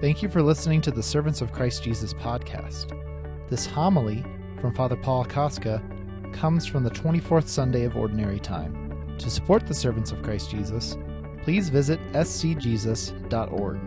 Thank you for listening to the Servants of Christ Jesus podcast. This homily from Father Paul Kostka comes from the 24th Sunday of Ordinary Time. To support the Servants of Christ Jesus, please visit scjesus.org.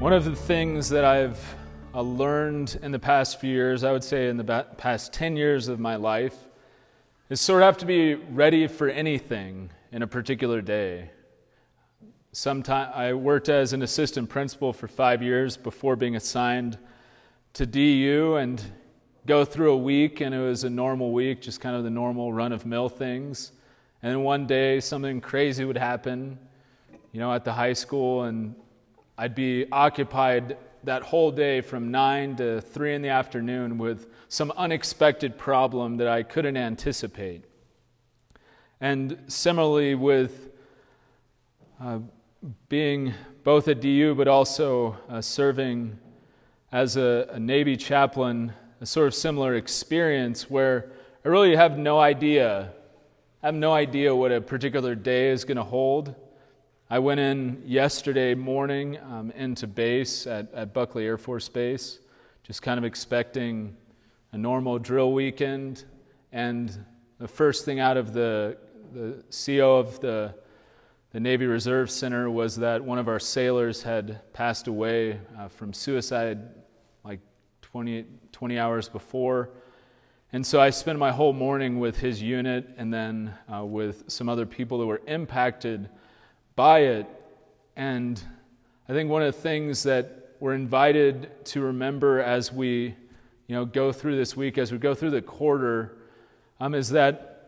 One of the things that I've uh, learned in the past few years, I would say in the past 10 years of my life, is sort of have to be ready for anything in a particular day. Sometime, I worked as an assistant principal for five years before being assigned to DU and go through a week, and it was a normal week, just kind of the normal run of mill things. And then one day, something crazy would happen, you know, at the high school, and I'd be occupied that whole day from 9 to 3 in the afternoon with some unexpected problem that I couldn't anticipate. And similarly, with uh, being both at DU but also uh, serving as a, a, Navy chaplain, a sort of similar experience where I really have no idea. I have no idea what a particular day is going to hold. I went in yesterday morning um, into base at, at Buckley Air Force Base, just kind of expecting a normal drill weekend. And the first thing out of the, the CO of the the Navy Reserve Center was that one of our sailors had passed away uh, from suicide like 20, 20, hours before. And so I spent my whole morning with his unit and then uh, with some other people that were impacted by it. And I think one of the things that we're invited to remember as we you know, go through this week, as we go through the quarter, um, is that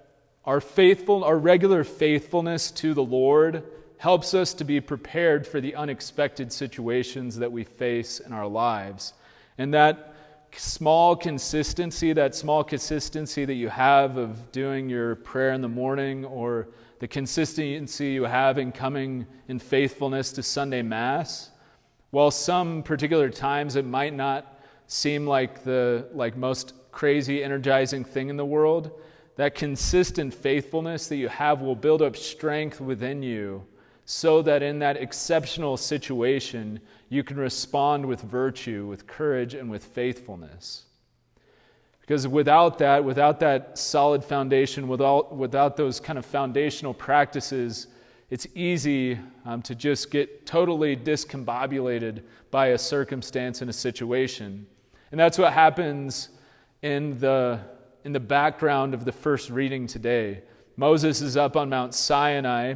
our faithful, our regular faithfulness to the Lord helps us to be prepared for the unexpected situations that we face in our lives. And that small consistency, that small consistency that you have of doing your prayer in the morning, or the consistency you have in coming in faithfulness to Sunday Mass, while some particular times it might not seem like the like most crazy energizing thing in the world that consistent faithfulness that you have will build up strength within you so that in that exceptional situation you can respond with virtue, with courage, and with faithfulness. Because without that, without that solid foundation, without, without those kind of foundational practices, it's easy um, to just get totally discombobulated by a circumstance and a situation. And that's what happens in the in the background of the first reading today. Moses is up on Mount Sinai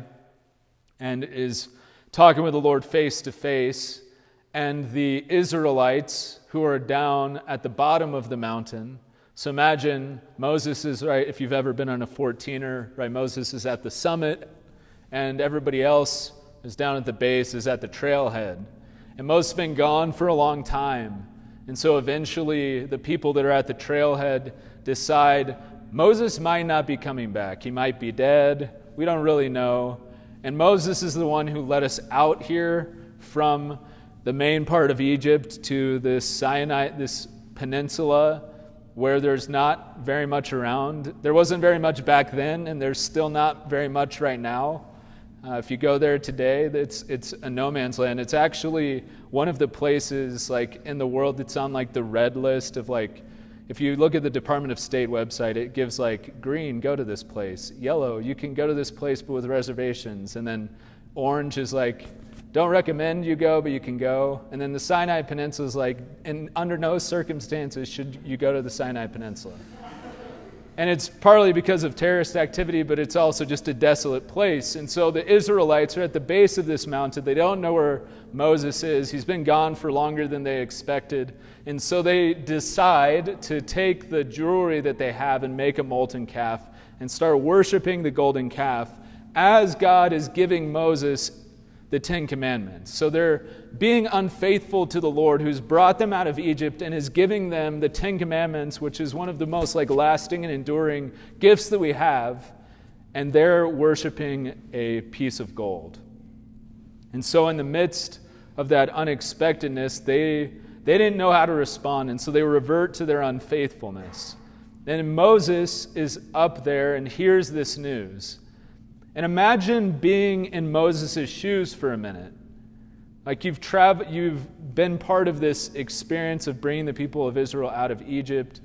and is talking with the Lord face to face, and the Israelites who are down at the bottom of the mountain. So imagine Moses is right, if you've ever been on a 14er, right? Moses is at the summit, and everybody else is down at the base, is at the trailhead. And Moses has been gone for a long time. And so eventually, the people that are at the trailhead decide Moses might not be coming back. He might be dead. We don't really know. And Moses is the one who led us out here from the main part of Egypt to this Sinai, this peninsula where there's not very much around. There wasn't very much back then, and there's still not very much right now. Uh, if you go there today, it's, it's a no man's land. It's actually one of the places like in the world that's on like the red list of like if you look at the Department of State website, it gives like green, go to this place. Yellow, you can go to this place but with reservations. And then orange is like, don't recommend you go, but you can go. And then the Sinai Peninsula is like, in, under no circumstances should you go to the Sinai Peninsula. And it's partly because of terrorist activity, but it's also just a desolate place. And so the Israelites are at the base of this mountain. They don't know where Moses is. He's been gone for longer than they expected. And so they decide to take the jewelry that they have and make a molten calf and start worshiping the golden calf as God is giving Moses the Ten Commandments. So they're being unfaithful to the Lord who's brought them out of Egypt and is giving them the Ten Commandments, which is one of the most like lasting and enduring gifts that we have, and they're worshiping a piece of gold. And so in the midst of that unexpectedness, they they didn't know how to respond, and so they revert to their unfaithfulness. Then Moses is up there and hears this news. And imagine being in Moses' shoes for a minute. Like you've traveled, you've been part of this experience of bringing the people of Israel out of Egypt.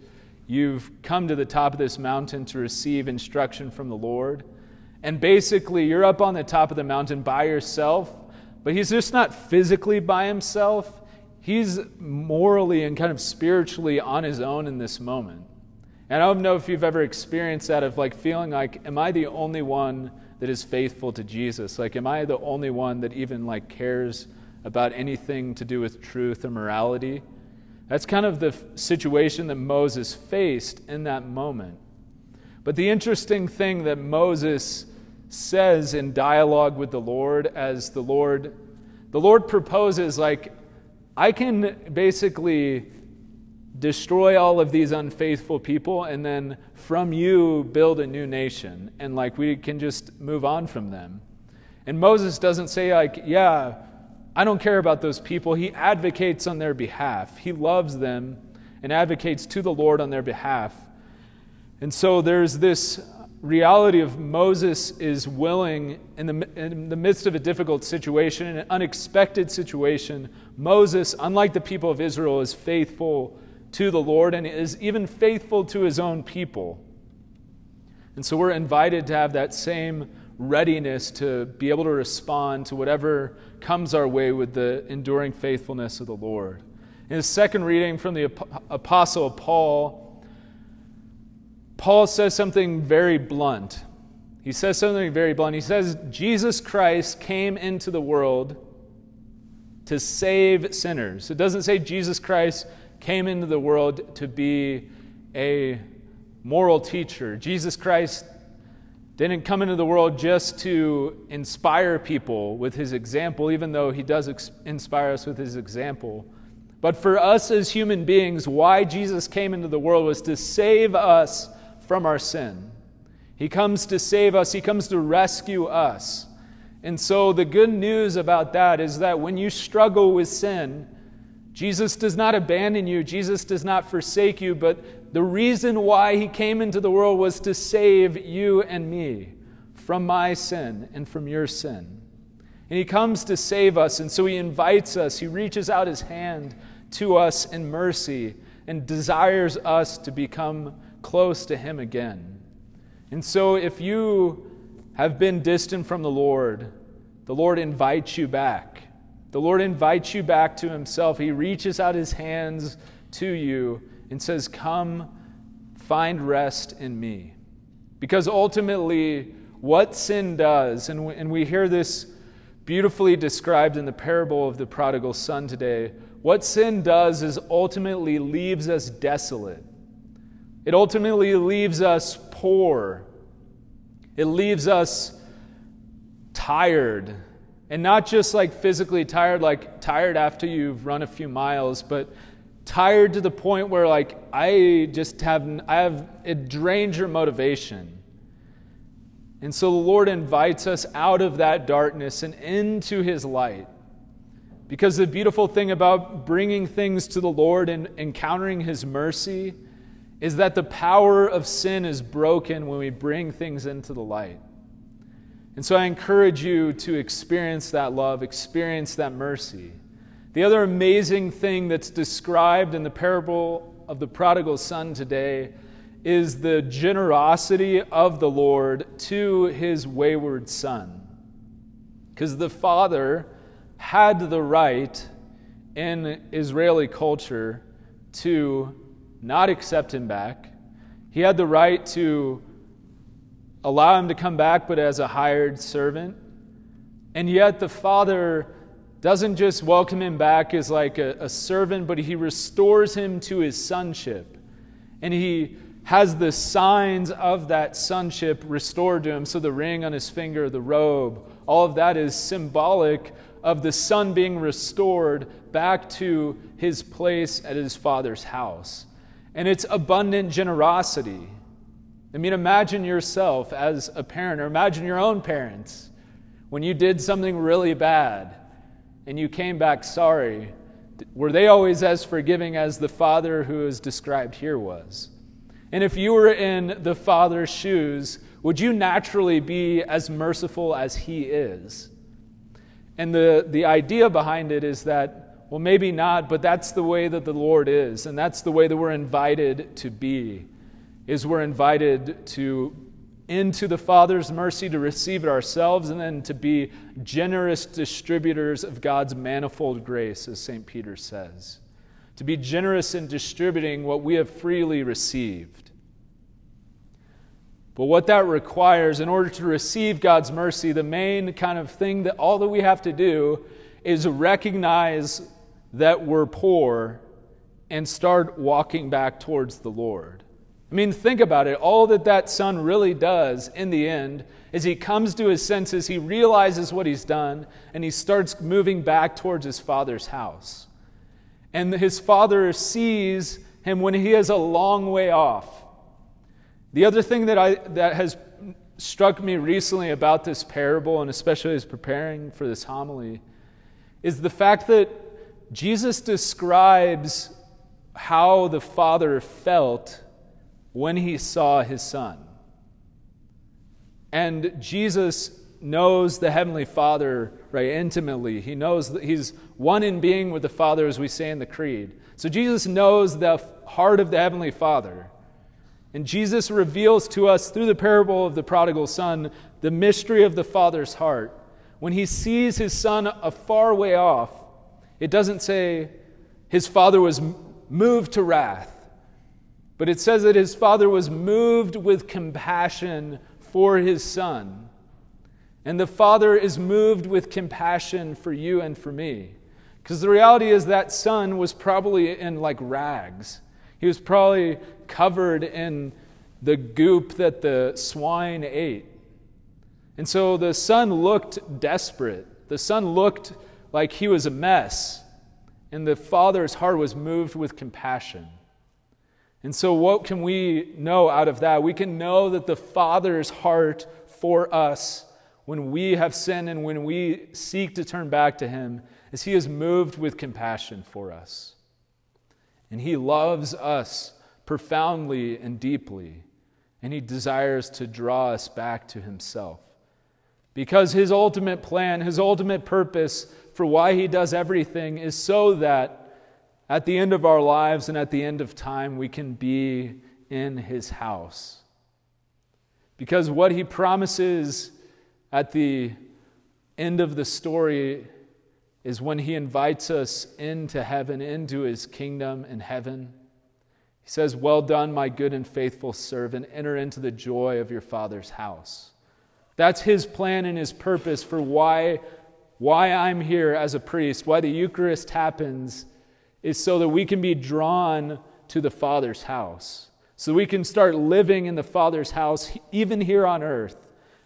You've come to the top of this mountain to receive instruction from the Lord. And basically, you're up on the top of the mountain by yourself, but he's just not physically by himself. He's morally and kind of spiritually on his own in this moment. And I don't know if you've ever experienced that of like feeling like, am I the only one that is faithful to Jesus? Like, am I the only one that even like cares about anything to do with truth or morality? That's kind of the situation that Moses faced in that moment. But the interesting thing that Moses says in dialogue with the Lord as the Lord the Lord proposes like I can basically destroy all of these unfaithful people and then from you build a new nation and like we can just move on from them. And Moses doesn't say like, yeah, I don't care about those people. He advocates on their behalf. He loves them and advocates to the Lord on their behalf. And so there's this reality of Moses is willing, in the, in the midst of a difficult situation, an unexpected situation, Moses, unlike the people of Israel, is faithful to the Lord and is even faithful to his own people. And so we're invited to have that same readiness to be able to respond to whatever comes our way with the enduring faithfulness of the Lord. In his second reading from the Apostle Paul, Paul says something very blunt. He says something very blunt. He says, Jesus Christ came into the world to save sinners. It doesn't say Jesus Christ came into the world to be a moral teacher. Jesus Christ didn't come into the world just to inspire people with his example, even though he does ex- inspire us with his example. But for us as human beings, why Jesus came into the world was to save us from our sin. He comes to save us, He comes to rescue us. And so, the good news about that is that when you struggle with sin, Jesus does not abandon you, Jesus does not forsake you, but the reason why He came into the world was to save you and me from my sin and from your sin. And He comes to save us, and so He invites us, He reaches out His hand to us in mercy and desires us to become close to Him again. And so, if you have been distant from the Lord, the Lord invites you back. The Lord invites you back to Himself. He reaches out His hands to you and says, Come, find rest in me. Because ultimately, what sin does, and we, and we hear this beautifully described in the parable of the prodigal son today, what sin does is ultimately leaves us desolate. It ultimately leaves us poor. It leaves us tired. And not just like physically tired, like tired after you've run a few miles, but tired to the point where like I just have I have it drains your motivation. And so the Lord invites us out of that darkness and into his light. Because the beautiful thing about bringing things to the Lord and encountering his mercy is that the power of sin is broken when we bring things into the light. And so I encourage you to experience that love, experience that mercy. The other amazing thing that's described in the parable of the prodigal son today is the generosity of the Lord to his wayward son. Because the father had the right in Israeli culture to not accept him back. He had the right to allow him to come back, but as a hired servant. And yet the father doesn't just welcome him back as like a, a, servant, but he restores him to his sonship. And he has the signs of that sonship restored to him. So the ring on his finger, the robe, all of that is symbolic of the son being restored back to his place at his father's house and it's abundant generosity. I mean, imagine yourself as a parent, or imagine your own parents when you did something really bad and you came back sorry. Were they always as forgiving as the father who is described here was? And if you were in the father's shoes, would you naturally be as merciful as he is? And the, the idea behind it is that, well, maybe not, but that's the way that the Lord is, and that's the way that we're invited to be, is we're invited to into the Father's mercy to receive it ourselves and then to be generous distributors of God's manifold grace, as St. Peter says. To be generous in distributing what we have freely received. But what that requires, in order to receive God's mercy, the main kind of thing that all that we have to do is recognize that we're poor and start walking back towards the Lord. I mean, think about it. All that that son really does in the end is he comes to his senses, he realizes what he's done, and he starts moving back towards his father's house. And his father sees him when he is a long way off. The other thing that, I, that has struck me recently about this parable, and especially as preparing for this homily, is the fact that Jesus describes how the father felt when he saw his son. And Jesus knows the Heavenly Father right intimately. He knows that he's one in being with the Father, as we say in the Creed. So Jesus knows the heart of the Heavenly Father. And Jesus reveals to us through the parable of the prodigal son the mystery of the Father's heart. When he sees his son a far way off, it doesn't say his father was moved to wrath. But it says that his father was moved with compassion for his son. And the father is moved with compassion for you and for me. Because the reality is that son was probably in like rags. He was probably covered in the goop that the swine ate. And so the son looked desperate. The son looked like he was a mess. And the father's heart was moved with compassion. And so, what can we know out of that? We can know that the Father's heart for us when we have sinned and when we seek to turn back to Him is He is moved with compassion for us. And He loves us profoundly and deeply. And He desires to draw us back to Himself. Because His ultimate plan, His ultimate purpose for why He does everything is so that at the end of our lives and at the end of time, we can be in his house. Because what he promises at the end of the story is when he invites us into heaven, into his kingdom in heaven. He says, Well done, my good and faithful servant. Enter into the joy of your Father's house. That's his plan and his purpose for why, why I'm here as a priest, why the Eucharist happens is so that we can be drawn to the Father's house. So we can start living in the Father's house, even here on earth,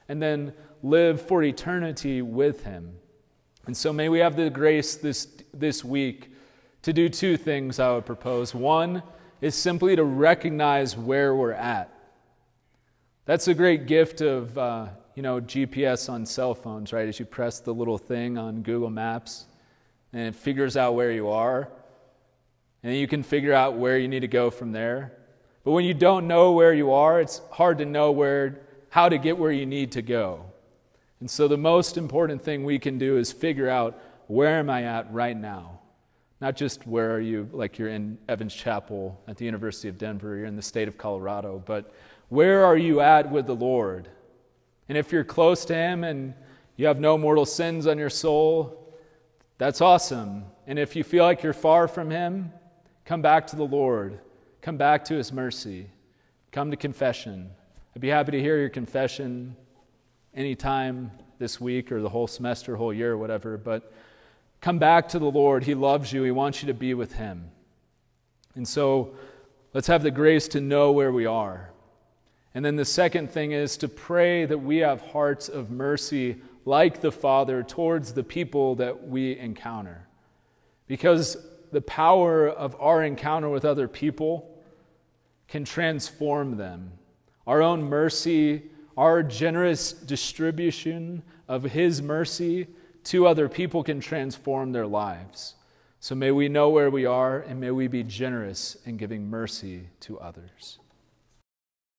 and then live for eternity with Him. And so may we have the grace this, this week to do two things I would propose. One is simply to recognize where we're at. That's a great gift of uh, you know GPS on cell phones, right? As you press the little thing on Google Maps and it figures out where you are and you can figure out where you need to go from there. But when you don't know where you are, it's hard to know where, how to get where you need to go. And so the most important thing we can do is figure out where am I at right now? Not just where are you, like you're in Evans Chapel at the University of Denver, you're in the state of Colorado, but where are you at with the Lord? And if you're close to Him and you have no mortal sins on your soul, that's awesome. And if you feel like you're far from Him, Come back to the Lord. Come back to His mercy. Come to confession. I'd be happy to hear your confession anytime this week or the whole semester, whole year, whatever. But come back to the Lord. He loves you, He wants you to be with Him. And so let's have the grace to know where we are. And then the second thing is to pray that we have hearts of mercy like the Father towards the people that we encounter. Because the power of our encounter with other people can transform them. Our own mercy, our generous distribution of His mercy to other people can transform their lives. So may we know where we are and may we be generous in giving mercy to others.